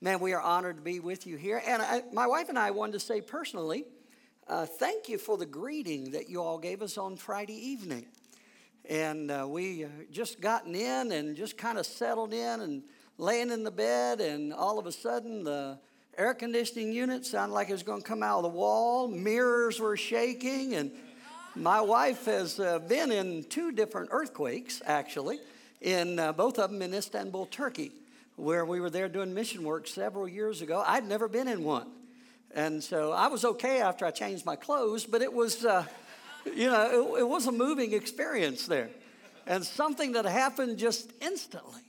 Man, we are honored to be with you here. And I, my wife and I wanted to say personally, uh, thank you for the greeting that you all gave us on Friday evening. And uh, we uh, just gotten in and just kind of settled in and laying in the bed, and all of a sudden the air conditioning unit sounded like it was going to come out of the wall. Mirrors were shaking, and my wife has uh, been in two different earthquakes, actually, in uh, both of them in Istanbul, Turkey, where we were there doing mission work several years ago. I'd never been in one. And so I was okay after I changed my clothes, but it was, uh, you know, it, it was a moving experience there. And something that happened just instantly,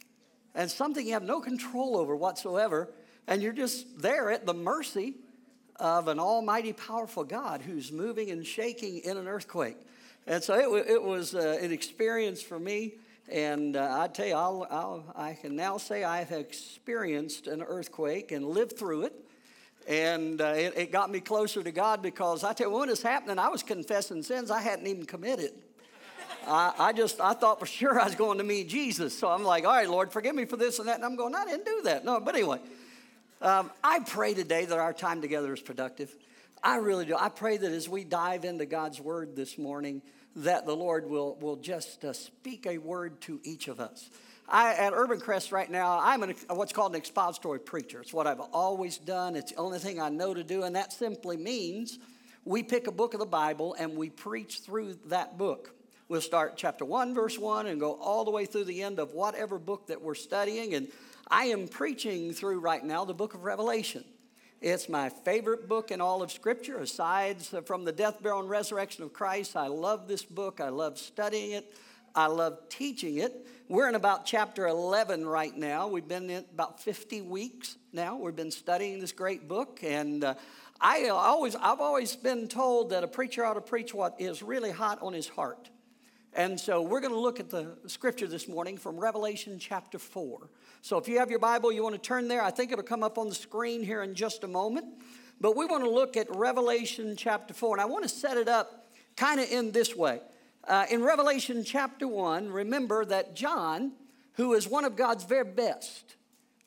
and something you have no control over whatsoever, and you're just there at the mercy of an almighty, powerful God who's moving and shaking in an earthquake. And so it, it was uh, an experience for me. And uh, I tell you, I'll, I'll, i can now say I have experienced an earthquake and lived through it. And uh, it, it, got me closer to God because I tell you, when it's happening, I was confessing sins I hadn't even committed. I, I, just, I thought for sure I was going to meet Jesus. So I'm like, all right, Lord, forgive me for this and that. And I'm going, I didn't do that. No, but anyway, um, I pray today that our time together is productive. I really do. I pray that as we dive into God's word this morning, that the Lord will, will just uh, speak a word to each of us. I, at Urbancrest right now, I'm an, what's called an expository preacher. It's what I've always done. It's the only thing I know to do, and that simply means we pick a book of the Bible and we preach through that book. We'll start chapter 1, verse 1, and go all the way through the end of whatever book that we're studying. And I am preaching through right now the book of Revelation. It's my favorite book in all of Scripture, aside from the death, burial, and resurrection of Christ. I love this book. I love studying it. I love teaching it. We're in about chapter 11 right now. We've been in about 50 weeks now. We've been studying this great book, and uh, I always, I've always been told that a preacher ought to preach what is really hot on his heart. And so we're going to look at the scripture this morning from Revelation chapter 4. So if you have your Bible, you want to turn there. I think it'll come up on the screen here in just a moment. But we want to look at Revelation chapter 4. And I want to set it up kind of in this way. Uh, in Revelation chapter 1, remember that John, who is one of God's very best,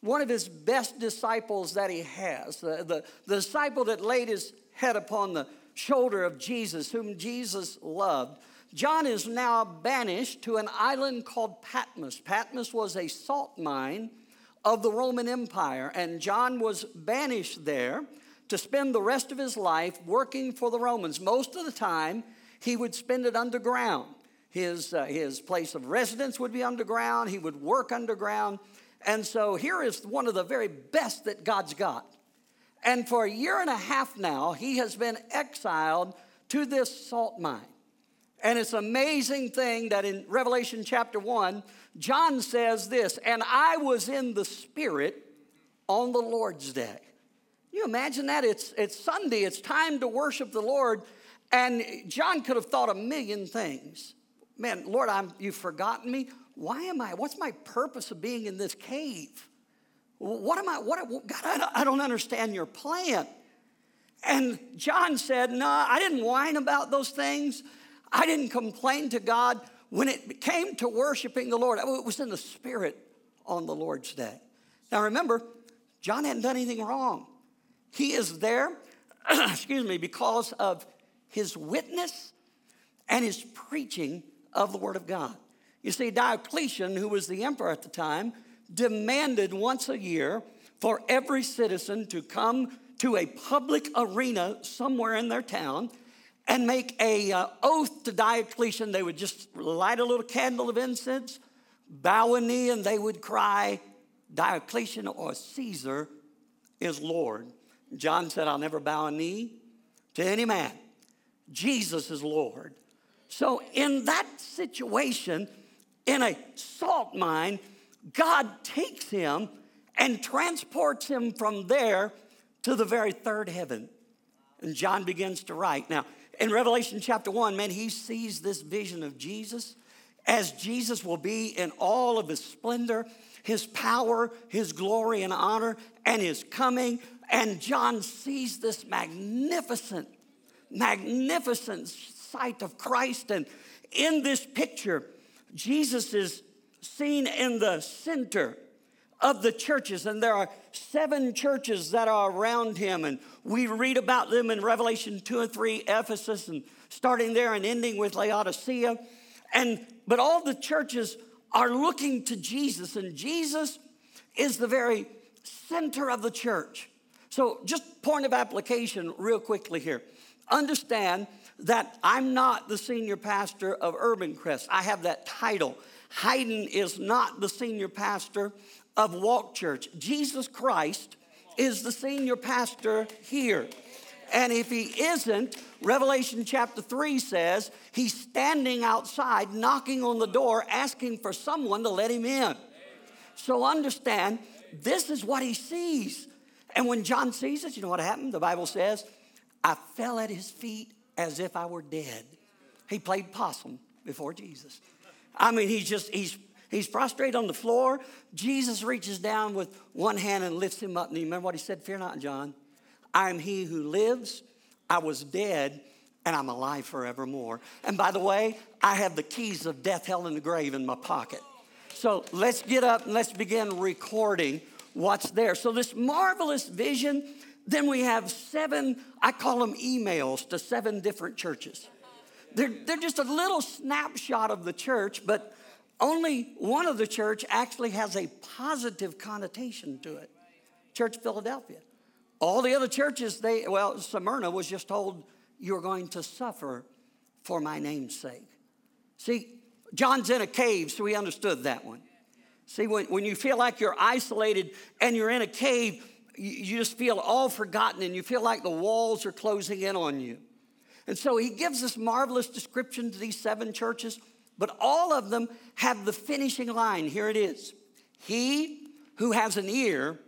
one of his best disciples that he has, the, the, the disciple that laid his head upon the shoulder of Jesus, whom Jesus loved, John is now banished to an island called Patmos. Patmos was a salt mine of the Roman Empire, and John was banished there to spend the rest of his life working for the Romans. Most of the time, he would spend it underground. His, uh, his place of residence would be underground, he would work underground. And so here is one of the very best that God's got. And for a year and a half now, he has been exiled to this salt mine. And it's an amazing thing that in Revelation chapter 1, John says this, and I was in the Spirit on the Lord's day. You imagine that? It's, it's Sunday, it's time to worship the Lord. And John could have thought a million things. Man, Lord, I'm, you've forgotten me. Why am I? What's my purpose of being in this cave? What am I? What, God, I don't understand your plan. And John said, No, I didn't whine about those things. I didn't complain to God when it came to worshiping the Lord. Oh, it was in the Spirit on the Lord's day. Now remember, John hadn't done anything wrong. He is there, excuse me, because of his witness and his preaching of the Word of God. You see, Diocletian, who was the emperor at the time, demanded once a year for every citizen to come to a public arena somewhere in their town and make a uh, oath to Diocletian. They would just light a little candle of incense, bow a knee, and they would cry, Diocletian or Caesar is Lord. John said, I'll never bow a knee to any man. Jesus is Lord. So, in that situation, in a salt mine, God takes him and transports him from there to the very third heaven. And John begins to write. Now, in Revelation chapter 1, man, he sees this vision of Jesus as Jesus will be in all of his splendor, his power, his glory and honor, and his coming. And John sees this magnificent, magnificent sight of Christ. And in this picture, Jesus is seen in the center of the churches, and there are seven churches that are around him, and we read about them in Revelation 2 and 3, Ephesus, and starting there and ending with Laodicea. And but all the churches are looking to Jesus, and Jesus is the very center of the church. So, just point of application, real quickly here. Understand that I'm not the senior pastor of Urbancrest. I have that title. Hayden is not the senior pastor of Walk Church. Jesus Christ is the senior pastor here. And if he isn't, Revelation chapter 3 says he's standing outside, knocking on the door, asking for someone to let him in. So understand, this is what he sees. And when John sees it, you know what happened? The Bible says, I fell at his feet as if I were dead. He played possum before Jesus. I mean, he's just, he's, he's prostrate on the floor. Jesus reaches down with one hand and lifts him up. And you remember what he said? Fear not, John. I am he who lives. I was dead and I'm alive forevermore. And by the way, I have the keys of death, hell, and the grave in my pocket. So let's get up and let's begin recording what's there. So, this marvelous vision, then we have seven, I call them emails to seven different churches. They're, they're just a little snapshot of the church, but only one of the church actually has a positive connotation to it Church Philadelphia. All the other churches, they, well, Smyrna was just told, you're going to suffer for my name's sake. See, John's in a cave, so he understood that one. See, when, when you feel like you're isolated and you're in a cave, you, just feel all forgotten and you feel like the walls are closing in on you. And so he gives this marvelous description to these seven churches, but all of them have the finishing line. Here it is He who has an ear,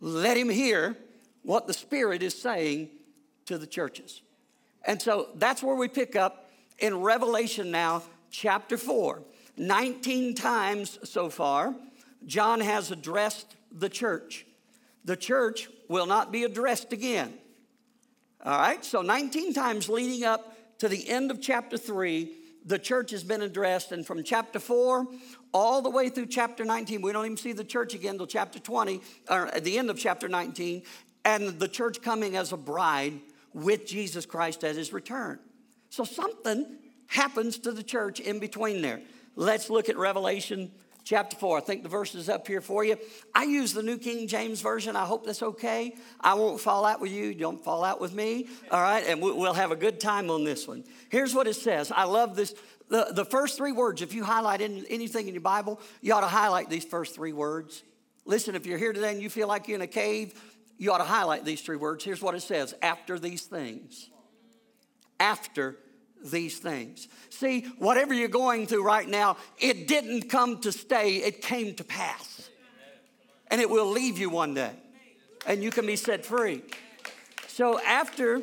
let him hear what the Spirit is saying to the churches. And so that's where we pick up in Revelation now, chapter 4. 19 times so far, John has addressed the church. The church will not be addressed again. All right, so 19 times leading up to the end of chapter 3, the church has been addressed. And from chapter 4 all the way through chapter 19, we don't even see the church again until chapter 20, or at the end of chapter 19, and the church coming as a bride with Jesus Christ at his return. So something happens to the church in between there. Let's look at Revelation chapter 4. I think the verse is up here for you. I use the New King James Version. I hope that's okay. I won't fall out with you. Don't fall out with me. All right. And we'll have a good time on this one. Here's what it says. I love this. The, the first three words, if you highlight anything in your Bible, you ought to highlight these first three words. Listen, if you're here today and you feel like you're in a cave, you ought to highlight these three words. Here's what it says after these things. After these things. See, whatever you're going through right now, it didn't come to stay, it came to pass. And it will leave you one day, and you can be set free. So, after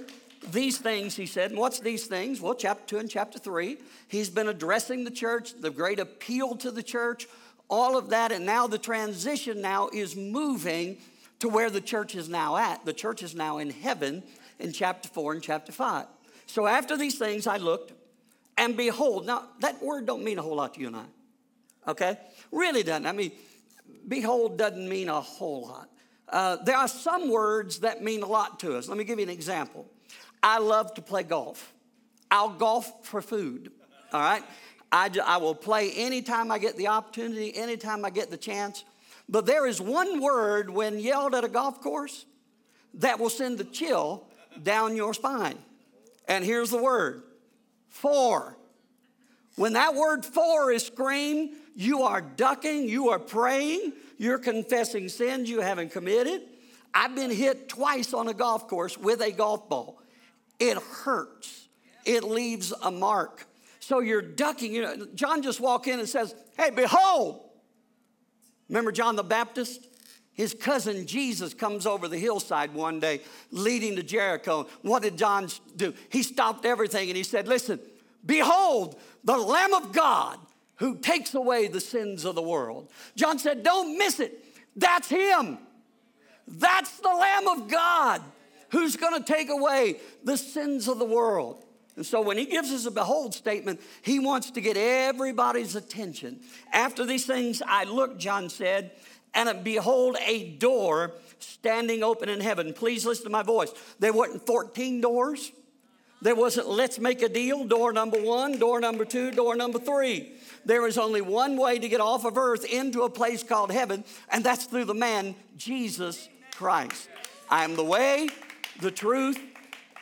these things, he said, and what's these things? Well, chapter 2 and chapter 3, he's been addressing the church, the great appeal to the church, all of that, and now the transition now is moving to where the church is now at. The church is now in heaven in chapter 4 and chapter 5. So after these things I looked, and behold, now that word don't mean a whole lot to you and I. Okay? Really doesn't. I mean, behold doesn't mean a whole lot. Uh, there are some words that mean a lot to us. Let me give you an example. I love to play golf. I'll golf for food. All right? I, I will play anytime I get the opportunity, anytime I get the chance. But there is one word when yelled at a golf course that will send the chill down your spine. And here's the word for. When that word for is screamed, you are ducking, you are praying, you're confessing sins you haven't committed. I've been hit twice on a golf course with a golf ball. It hurts, it leaves a mark. So you're ducking. You know, John just walked in and says, Hey, behold, Remember John the Baptist? His cousin Jesus comes over the hillside one day leading to Jericho. What did John do? He stopped everything and he said, Listen, behold, the Lamb of God who takes away the sins of the world. John said, Don't miss it. That's him. That's the Lamb of God who's going to take away the sins of the world. And so when he gives us a behold statement, he wants to get everybody's attention. After these things, I looked, John said, and behold, a door standing open in heaven. Please listen to my voice. There weren't 14 doors. There wasn't let's make a deal, door number one, door number two, door number three. There is only one way to get off of earth into a place called heaven, and that's through the man, Jesus Christ. I am the way, the truth,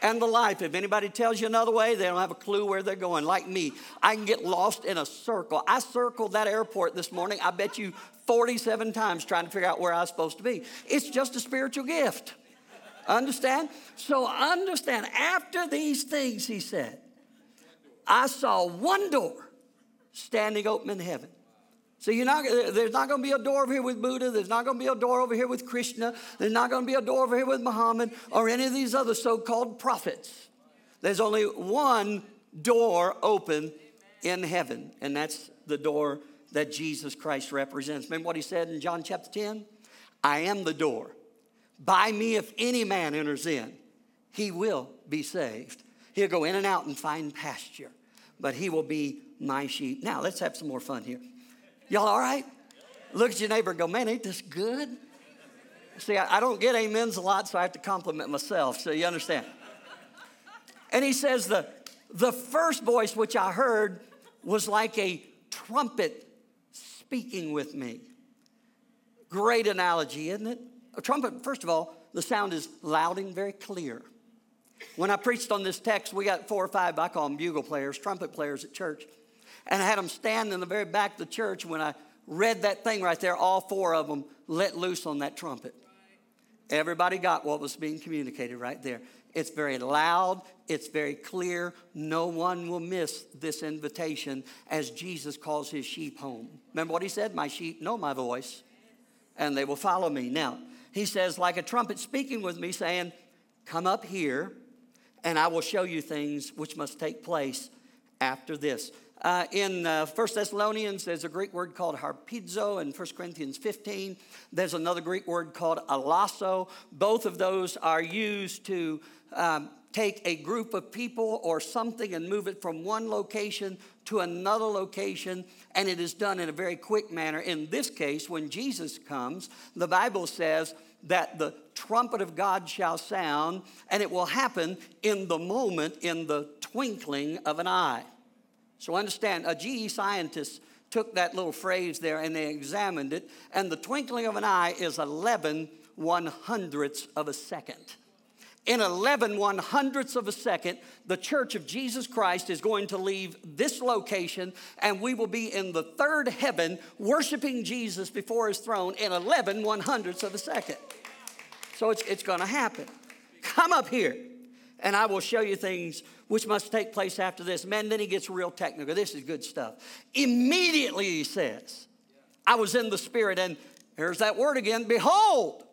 and the life. If anybody tells you another way, they don't have a clue where they're going. Like me, I can get lost in a circle. I circled that airport this morning, I bet you 47 times trying to figure out where I was supposed to be. It's just a spiritual gift. Understand? So understand, after these things, he said, I saw one door standing open in heaven. So you're not, there's not going to be a door over here with Buddha. There's not going to be a door over here with Krishna. There's not going to be a door over here with Muhammad or any of these other so-called prophets. There's only one door open in heaven, and that's the door that Jesus Christ represents. Remember what he said in John chapter 10? I am the door. By me, if any man enters in, he will be saved. He'll go in and out and find pasture, but he will be my sheep. Now, let's have some more fun here. Y'all all right? Look at your neighbor and go, man, ain't this good? See, I, don't get amens a lot, so I have to compliment myself, so you understand. And he says, the, the first voice which I heard was like a trumpet speaking with me. Great analogy, isn't it? A trumpet, first of all, the sound is loud and very clear. When I preached on this text, we got four or five, I call them bugle players, trumpet players at church. And I had them stand in the very back of the church. When I read that thing right there, all four of them let loose on that trumpet. Everybody got what was being communicated right there. It's very loud, it's very clear. No one will miss this invitation as Jesus calls his sheep home. Remember what he said? My sheep know my voice, and they will follow me. Now, he says, like a trumpet speaking with me, saying, Come up here, and I will show you things which must take place after this. Uh, in uh, 1 Thessalonians, there's a Greek word called harpazo. In 1 Corinthians 15, there's another Greek word called allasso. Both of those are used to um, take a group of people or something and move it from one location to another location, and it is done in a very quick manner. In this case, when Jesus comes, the Bible says that the trumpet of God shall sound, and it will happen in the moment, in the twinkling of an eye. So understand, a GE scientist took that little phrase there and they examined it, and the twinkling of an eye is 11 one hundredths of a second. In 11 one hundredths of a second, the church of Jesus Christ is going to leave this location and we will be in the third heaven worshiping Jesus before his throne in 11 one hundredths of a second. So it's, it's going to happen. Come up here and I will show you things which must take place after this. Man, then he gets real technical. This is good stuff. Immediately, he says, I was in the Spirit, and here's that word again Behold,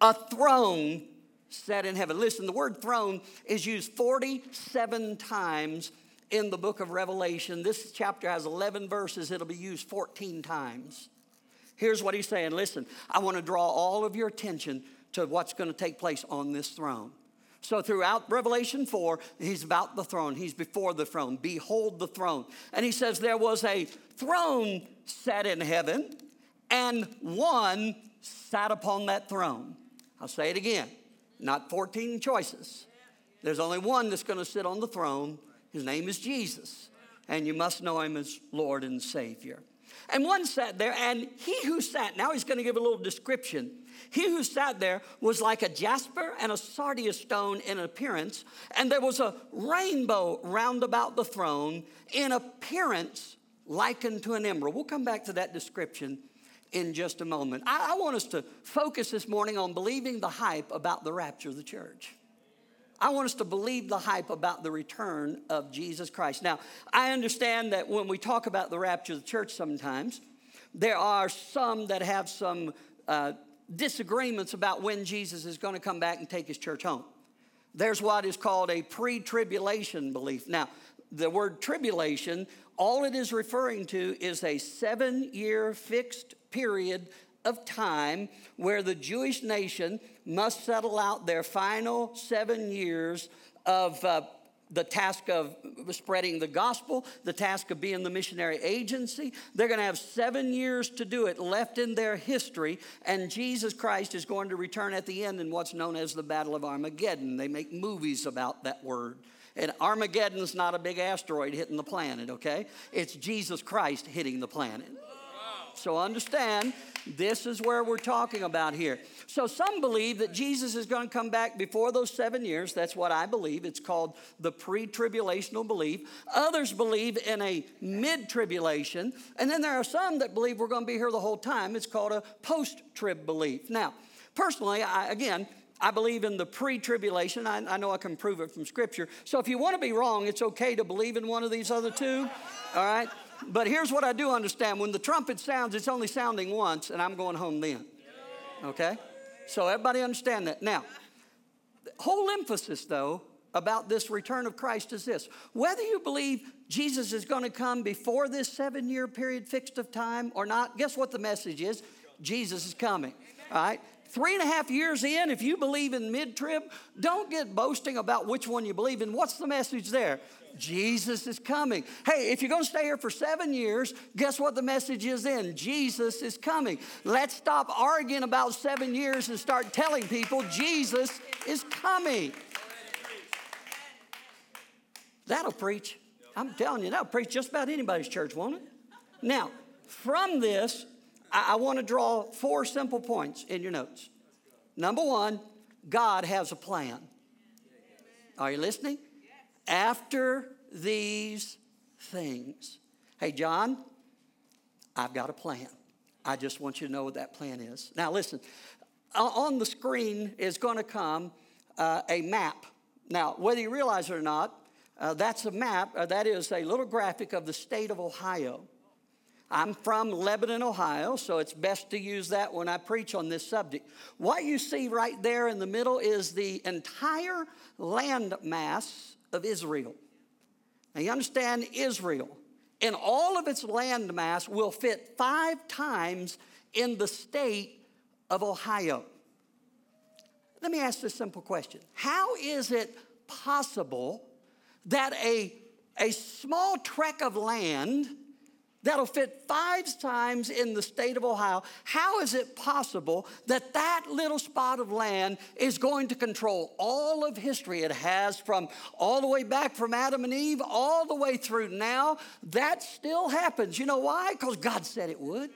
a throne set in heaven. Listen, the word throne is used 47 times in the book of Revelation. This chapter has 11 verses, it'll be used 14 times. Here's what he's saying Listen, I want to draw all of your attention to what's going to take place on this throne. So throughout Revelation 4, he's about the throne. He's before the throne. Behold the throne. And he says there was a throne set in heaven, and one sat upon that throne. I'll say it again not 14 choices. There's only one that's going to sit on the throne. His name is Jesus. And you must know him as Lord and Savior. And one sat there, and he who sat, now he's going to give a little description. He who sat there was like a jasper and a sardius stone in appearance, and there was a rainbow round about the throne in appearance likened to an emerald. We'll come back to that description in just a moment. I, I want us to focus this morning on believing the hype about the rapture of the church. I want us to believe the hype about the return of Jesus Christ. Now, I understand that when we talk about the rapture of the church sometimes, there are some that have some uh, disagreements about when Jesus is going to come back and take his church home. There's what is called a pre tribulation belief. Now, the word tribulation, all it is referring to is a seven year fixed period of time where the Jewish nation must settle out their final seven years of uh, the task of spreading the gospel, the task of being the missionary agency. They're going to have seven years to do it left in their history, and Jesus Christ is going to return at the end in what's known as the Battle of Armageddon. They make movies about that word. And Armageddon's not a big asteroid hitting the planet, okay? It's Jesus Christ hitting the planet. So understand, this is where we're talking about here. So some believe that Jesus is going to come back before those seven years. That's what I believe. It's called the pre tribulational belief. Others believe in a mid tribulation. And then there are some that believe we're going to be here the whole time. It's called a post trib belief. Now, personally, I, again, I believe in the pre tribulation. I, I, know I can prove it from Scripture. So if you want to be wrong, it's okay to believe in one of these other two. All right? But here's what I do understand when the trumpet sounds, it's only sounding once, and I'm going home then. Okay? So everybody understand that. Now, the whole emphasis, though, about this return of Christ is this whether you believe Jesus is going to come before this seven year period fixed of time or not, guess what the message is? Jesus is coming. All right? Three and a half years in, if you believe in mid trib, don't get boasting about which one you believe in. What's the message there? Jesus is coming. Hey, if you're going to stay here for seven years, guess what the message is then? Jesus is coming. Let's stop arguing about seven years and start telling people Jesus is coming. That'll preach. I'm telling you, that'll preach just about anybody's church, won't it? Now, from this, I, I want to draw four simple points in your notes. Number one, God has a plan. Are you listening? After these things. Hey, John, I've got a plan. I just want you to know what that plan is. Now, listen, on the screen is going to come uh, a map. Now, whether you realize it or not, uh, that's a map, uh, that is a little graphic of the state of Ohio. I'm from Lebanon, Ohio, so it's best to use that when I preach on this subject. What you see right there in the middle is the entire land mass of Israel. Now you understand Israel, in all of its landmass, will fit five times in the state of Ohio. Let me ask this simple question How is it possible that a, a small tract of land that'll fit five times in the state of Ohio. How is it possible that that little spot of land is going to control all of history? It has from all the way back from Adam and Eve all the way through now. That still happens. You know why? Because God said it would.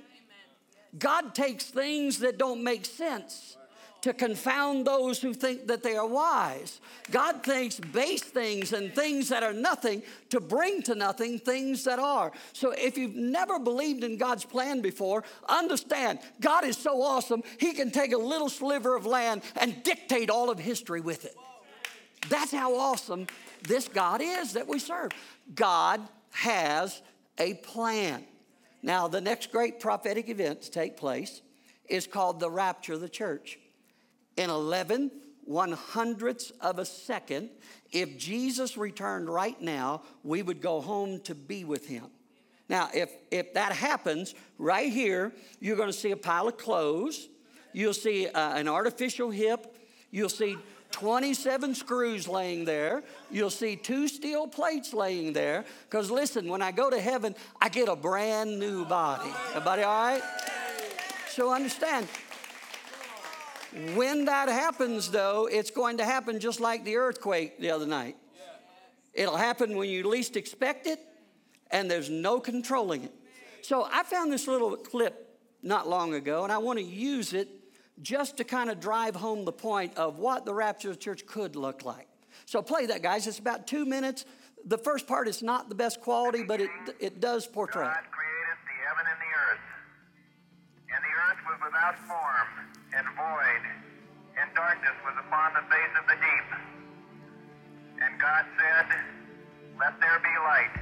God takes things that don't make sense to confound those who think that they are wise. God thinks base things and things that are nothing to bring to nothing things that are. So if you've never believed in God's plan before, understand God is so awesome, He can take a little sliver of land and dictate all of history with it. That's how awesome this God is that we serve. God has a plan. Now, the next great prophetic event to take place is called the rapture of the church in 11 one hundredths of a second. If Jesus returned right now, we would go home to be with him. Now, if, if that happens, right here, you're going to see a pile of clothes. You'll see uh, an artificial hip. You'll see 27 screws laying there. You'll see two steel plates laying there. Because listen, when I go to heaven, I get a brand new body. Everybody all right? So understand, when that happens, though, it's going to happen just like the earthquake the other night. It'll happen when you least expect it, and there's no controlling it. So I found this little clip not long ago, and I want to use it just to kind of drive home the point of what the rapture of the church could look like. So play that, guys. It's about two minutes. The first part is not the best quality, but it, it does portray. Without form and void, and darkness was upon the face of the deep. And God said, Let there be light.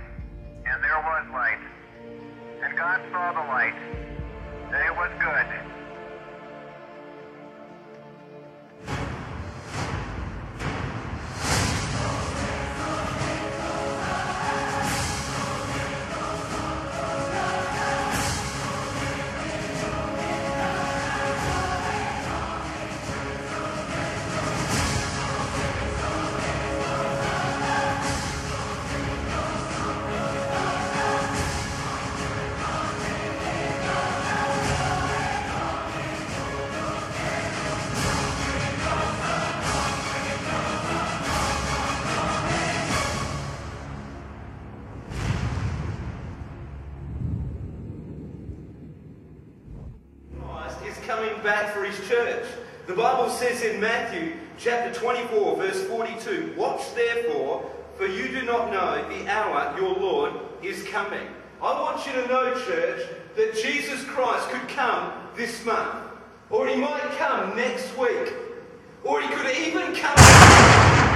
And there was light. And God saw the light, that it was good. The Bible says in Matthew chapter 24, verse 42 Watch therefore, for you do not know the hour your Lord is coming. I want you to know, church, that Jesus Christ could come this month, or he might come next week, or he could even come.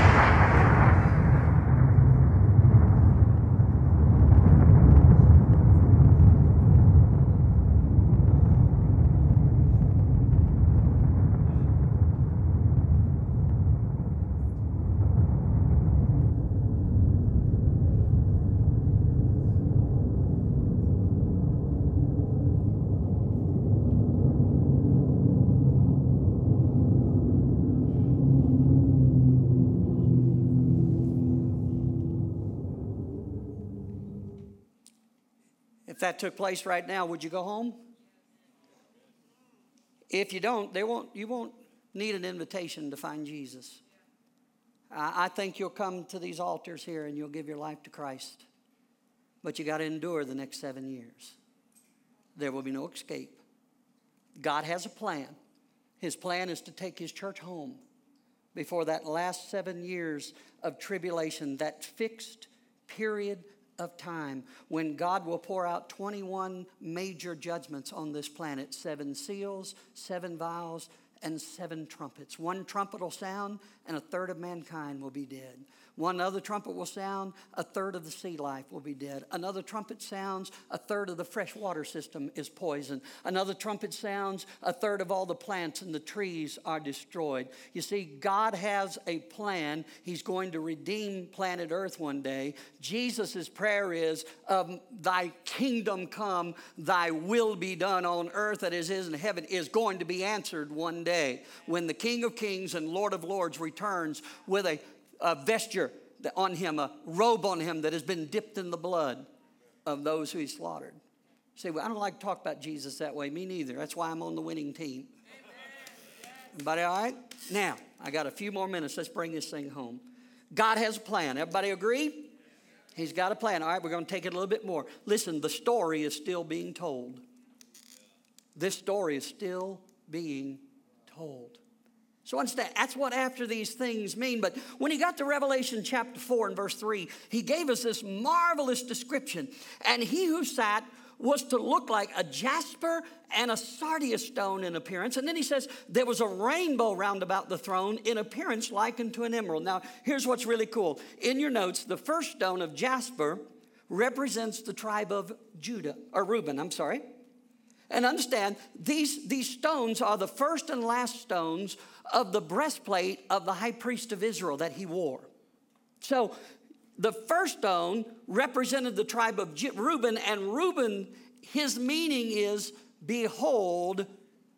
That took place right now, would you go home? If you don't, they won't, you won't need an invitation to find Jesus. I, think you'll come to these altars here and you'll give your life to Christ. But you got to endure the next seven years. There will be no escape. God has a plan. His plan is to take his church home before that last seven years of tribulation, that fixed period of time when God will pour out 21 major judgments on this planet seven seals, seven vials, and seven trumpets. One trumpet will sound, and a third of mankind will be dead. One other trumpet will sound, a third of the sea life will be dead. Another trumpet sounds, a third of the fresh water system is poisoned. Another trumpet sounds, a third of all the plants and the trees are destroyed. You see, God has a plan. He's going to redeem planet Earth one day. Jesus' prayer is, um, Thy kingdom come, thy will be done on earth as that is in heaven, is going to be answered one day when the King of Kings and Lord of Lords returns with a a vesture on him, a robe on him that has been dipped in the blood of those who he slaughtered. You say, well, I don't like to talk about Jesus that way. Me neither. That's why I'm on the winning team. Everybody all right? Now, I got a few more minutes. Let's bring this thing home. God has a plan. Everybody agree? He's got a plan. All right, we're going to take it a little bit more. Listen, the story is still being told. This story is still being told. So that's what after these things mean. But when he got to Revelation chapter 4 and verse 3, he gave us this marvelous description. And he who sat was to look like a jasper and a sardius stone in appearance. And then he says there was a rainbow round about the throne in appearance likened to an emerald. Now, here's what's really cool. In your notes, the first stone of jasper represents the tribe of Judah, or Reuben, I'm sorry. And understand, these, these stones are the first and last stones of the breastplate of the high priest of Israel that he wore. So the first stone represented the tribe of Reuben, and Reuben, his meaning is, Behold,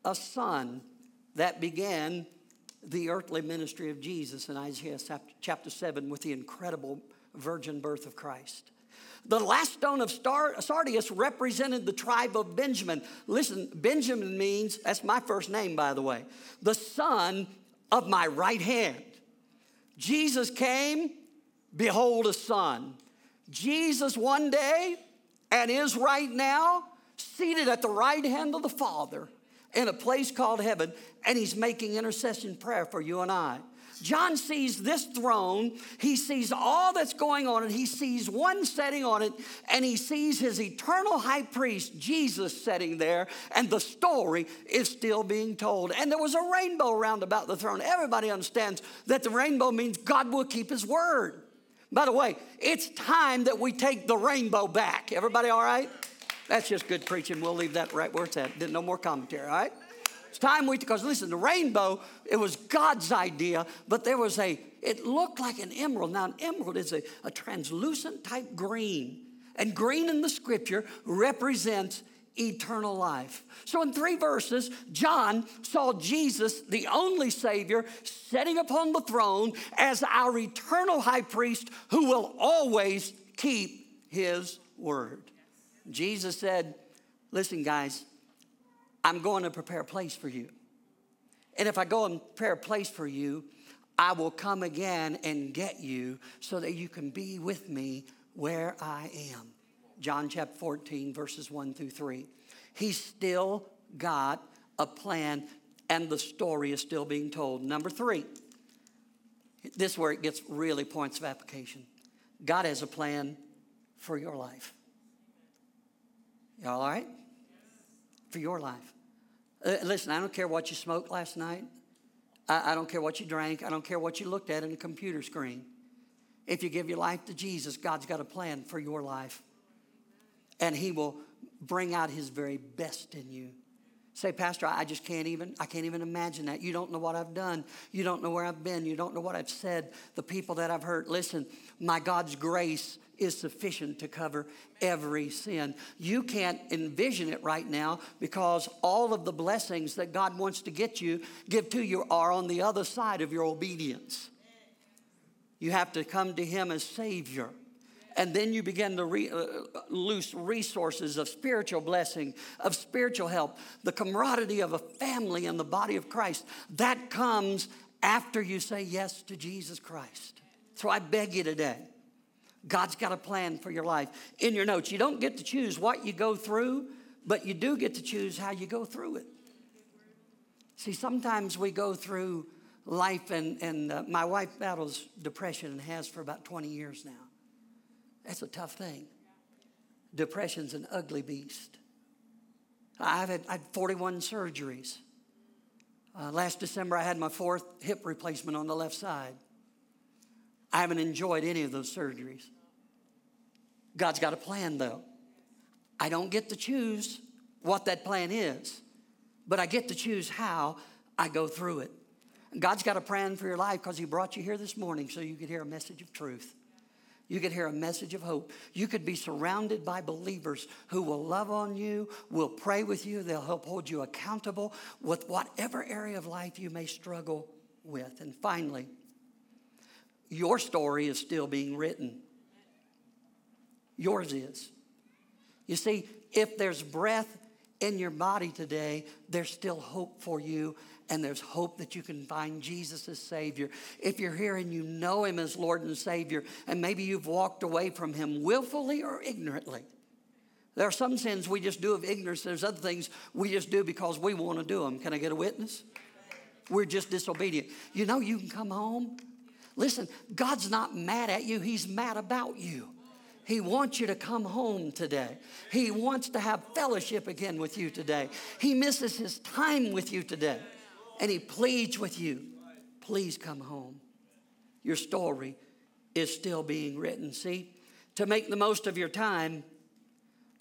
a son that began the earthly ministry of Jesus in Isaiah chapter 7 with the incredible virgin birth of Christ. The last stone of sardius represented the tribe of Benjamin. Listen, Benjamin means, that's my first name, by the way, the son of my right hand. Jesus came, behold, a son. Jesus one day and is right now seated at the right hand of the Father in a place called heaven, and he's making intercession prayer for you and I. John sees this throne, he sees all that's going on, and he sees one setting on it, and he sees his eternal high priest, Jesus, sitting there, and the story is still being told. And there was a rainbow round about the throne. Everybody understands that the rainbow means God will keep his word. By the way, it's time that we take the rainbow back. Everybody all right? That's just good preaching. We'll leave that right where it's at. No more commentary, all right? Time we, because listen, the rainbow, it was God's idea, but there was a, it looked like an emerald. Now, an emerald is a, a translucent type green. And green in the scripture represents eternal life. So, in three verses, John saw Jesus, the only Savior, sitting upon the throne as our eternal high priest who will always keep his word. Jesus said, Listen, guys, I'm going to prepare a place for you. And if I go and prepare a place for you, I will come again and get you so that you can be with me where I am. John chapter 14, verses 1 through 3. He's still got a plan. and the story is still being told. Number three, this is where it gets really points of application. God has a plan for your life. You all right? For your life. Uh, listen, I don't care what you smoked last night. I, I don't care what you drank. I don't care what you looked at in a computer screen. If you give your life to Jesus, God's got a plan for your life. And He will bring out His very best in you. Say, Pastor, I just can't even, I can't even imagine that. You don't know what I've done. You don't know where I've been. You don't know what I've said, the people that I've hurt. Listen, my God's grace is sufficient to cover every sin. You can't envision it right now because all of the blessings that God wants to get you, give to you, are on the other side of your obedience. You have to come to Him as Savior and then you begin to re, uh, loose resources of spiritual blessing, of spiritual help, the camaraderie of a family in the body of Christ. That comes after you say yes to Jesus Christ. So I beg you today. God's got a plan for your life. In your notes, you don't get to choose what you go through, but you do get to choose how you go through it. See, sometimes we go through life, and, and uh, my wife battles depression and has for about 20 years now. That's a tough thing. Depression's an ugly beast. I've had, I had 41 surgeries. Uh, last December, I had my fourth hip replacement on the left side. I haven't enjoyed any of those surgeries. God's got a plan, though. I don't get to choose what that plan is, but I get to choose how I go through it. God's got a plan for your life because He brought you here this morning so you could hear a message of truth. You could hear a message of hope. You could be surrounded by believers who will love on you, will pray with you, they'll help hold you accountable with whatever area of life you may struggle with. And finally, your story is still being written. Yours is. You see, if there's breath in your body today, there's still hope for you and there's hope that you can find Jesus as Savior. If you're here and you know Him as Lord and Savior, and maybe you've walked away from Him willfully or ignorantly. There are some sins we just do of ignorance. There's other things we just do because we want to do them. Can I get a witness? We're just disobedient. You know, you can come home. Listen, God's not mad at you, He's mad about you. He wants you to come home today. He wants to have fellowship again with you today. He misses His time with you today and he pleads with you, please come home. Your story is still being written. See, to make the most of your time,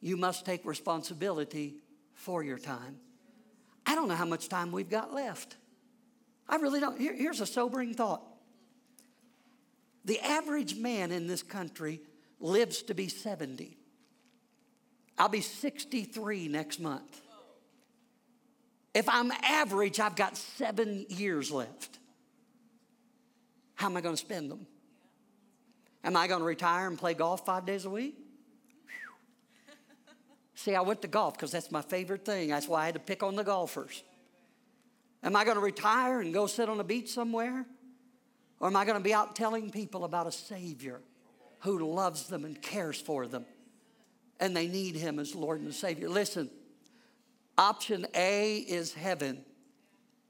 you must take responsibility for your time. I don't know how much time we've got left. I really don't. Here, here's a sobering thought. The average man in this country lives to be 70. I'll be 63 next month. If I'm average, I've got seven years left. How am I going to spend them? Am I going to retire and play golf five days a week? See, I went to golf because that's my favorite thing. That's why I had to pick on the golfers. Am I going to retire and go sit on a beach somewhere? Or am I going to be out telling people about a Savior who loves them and cares for them and they need Him as Lord and Savior? Listen, Option A is heaven.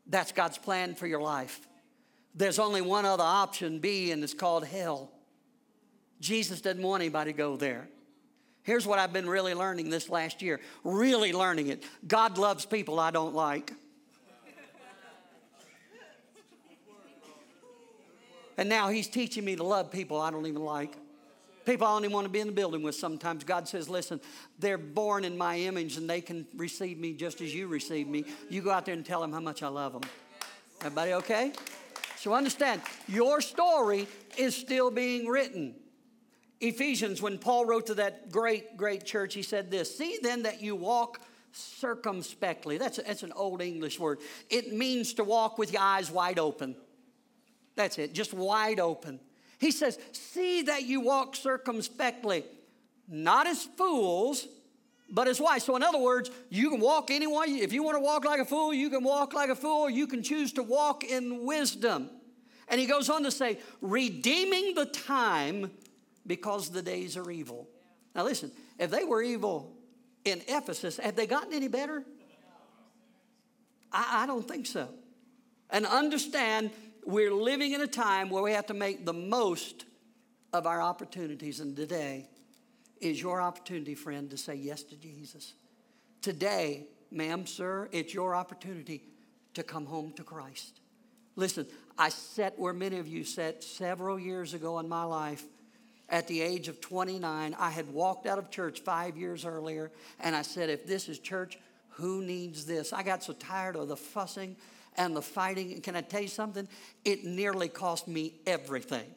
That's God's plan for your life. There's only one other option, B, and it's called hell. Jesus didn't want anybody to go there. Here's what I've been really learning this last year, really learning it. God loves people I don't like. And now He's teaching me to love people I don't even like. People I don't even want to be in the building with sometimes. God says, listen, they're born in my image and they can receive me just as you receive me. You go out there and tell them how much I love them. Everybody okay? So understand, your story is still being written. Ephesians, when Paul wrote to that great, great church, he said this See then that you walk circumspectly. That's, that's an old English word. It means to walk with your eyes wide open. That's it, just wide open. He says, See that you walk circumspectly, not as fools, but as wise. So, in other words, you can walk anyone. If you want to walk like a fool, you can walk like a fool. You can choose to walk in wisdom. And he goes on to say, redeeming the time because the days are evil. Now, listen, if they were evil in Ephesus, have they gotten any better? I, I don't think so. And understand we're living in a time where we have to make the most of our opportunities. And today is your opportunity, friend, to say yes to Jesus. Today, ma'am, sir, it's your opportunity to come home to Christ. Listen, I sat where many of you sat several years ago in my life. At the age of 29, I had walked out of church five years earlier, and I said, If this is church, who needs this? I got so tired of the fussing and the fighting. And can I tell you something? It nearly cost me everything.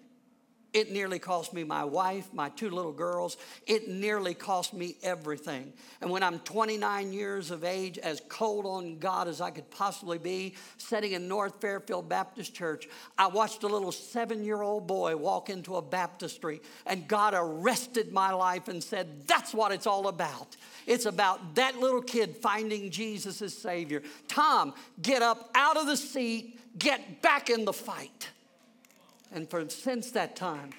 It nearly cost me my wife, my two little girls. It nearly cost me everything. And when I'm 29 years of age, as cold on God as I could possibly be, sitting in North Fairfield Baptist Church, I watched a little seven year old boy walk into a baptistry, and God arrested my life and said, That's what it's all about. It's about that little kid finding Jesus as Savior. Tom, get up out of the seat, get back in the fight. And for since that time,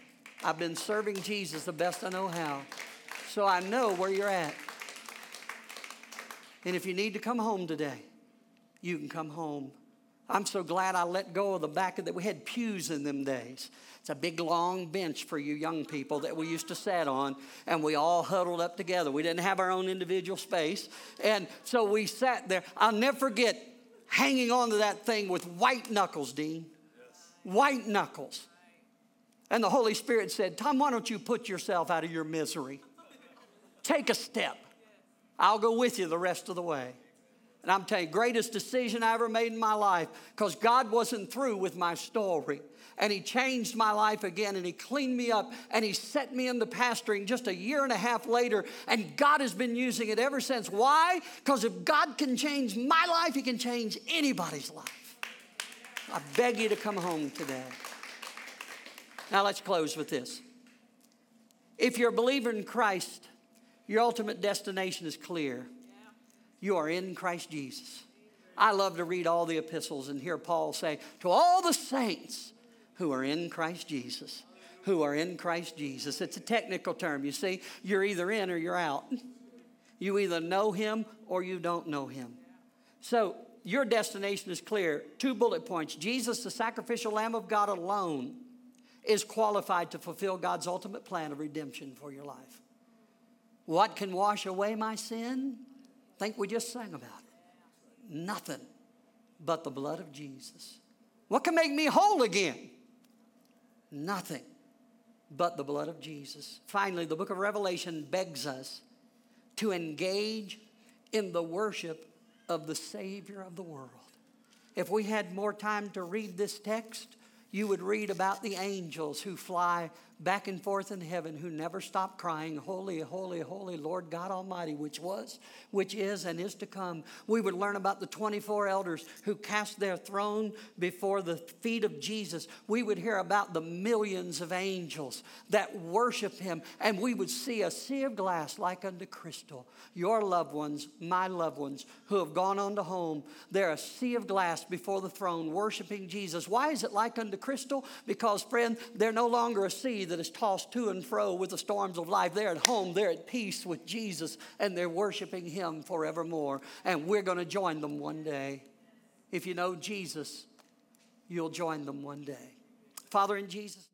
I've been serving Jesus the best I know how. So I know where you're at. And if you need to come home today, you can come home. I'm so glad I let go of the back of that. We had pews in them days. It's a big long bench for you young people that we used to sit on, and we all huddled up together. We didn't have our own individual space. And so we sat there. I'll never forget hanging on to that thing with white knuckles, Dean white knuckles. And the Holy Spirit said, Tom, why don't you put yourself out of your misery? Take a step. I'll go with you the rest of the way. And I'm telling you, greatest decision I ever made in my life because God wasn't through with my story. And He changed my life again and He cleaned me up and He set me into pastoring just a year and a half later. And God has been using it ever since. Why? Because if God can change my life, He can change anybody's life. I beg you to come home today. Now let's close with this. If you're a believer in Christ, your ultimate destination is clear. You are in Christ Jesus. I love to read all the epistles and hear Paul say, To all the saints who are in Christ Jesus, who are in Christ Jesus. It's a technical term. You see, you're either in or you're out. You either know him or you don't know him. So your destination is clear. Two bullet points. Jesus, the sacrificial Lamb of God alone, is qualified to fulfill God's ultimate plan of redemption for your life. What can wash away my sin? Think we just sang about it. Nothing but the blood of Jesus. What can make me whole again? Nothing but the blood of Jesus. Finally, the book of Revelation begs us to engage in the worship of the Savior of the world. If we had more time to read this text, you would read about the angels who fly back and forth in heaven who never stopped crying, Holy, holy, holy Lord God Almighty, which was, which is, and is to come. We would learn about the 24 elders who cast their throne before the feet of Jesus. We would hear about the millions of angels that worship him, and we would see a sea of glass like unto crystal. Your loved ones, my loved ones, who have gone on to home, they're a sea of glass before the throne worshiping Jesus. Why is it like unto crystal? Because, friend, they're no longer a sea that is tossed to and fro with the storms of life. They're at home, they're at peace with Jesus, and they're worshiping Him forevermore. And we're going to join them one day. If you know Jesus, you'll join them one day. Father, in Jesus'.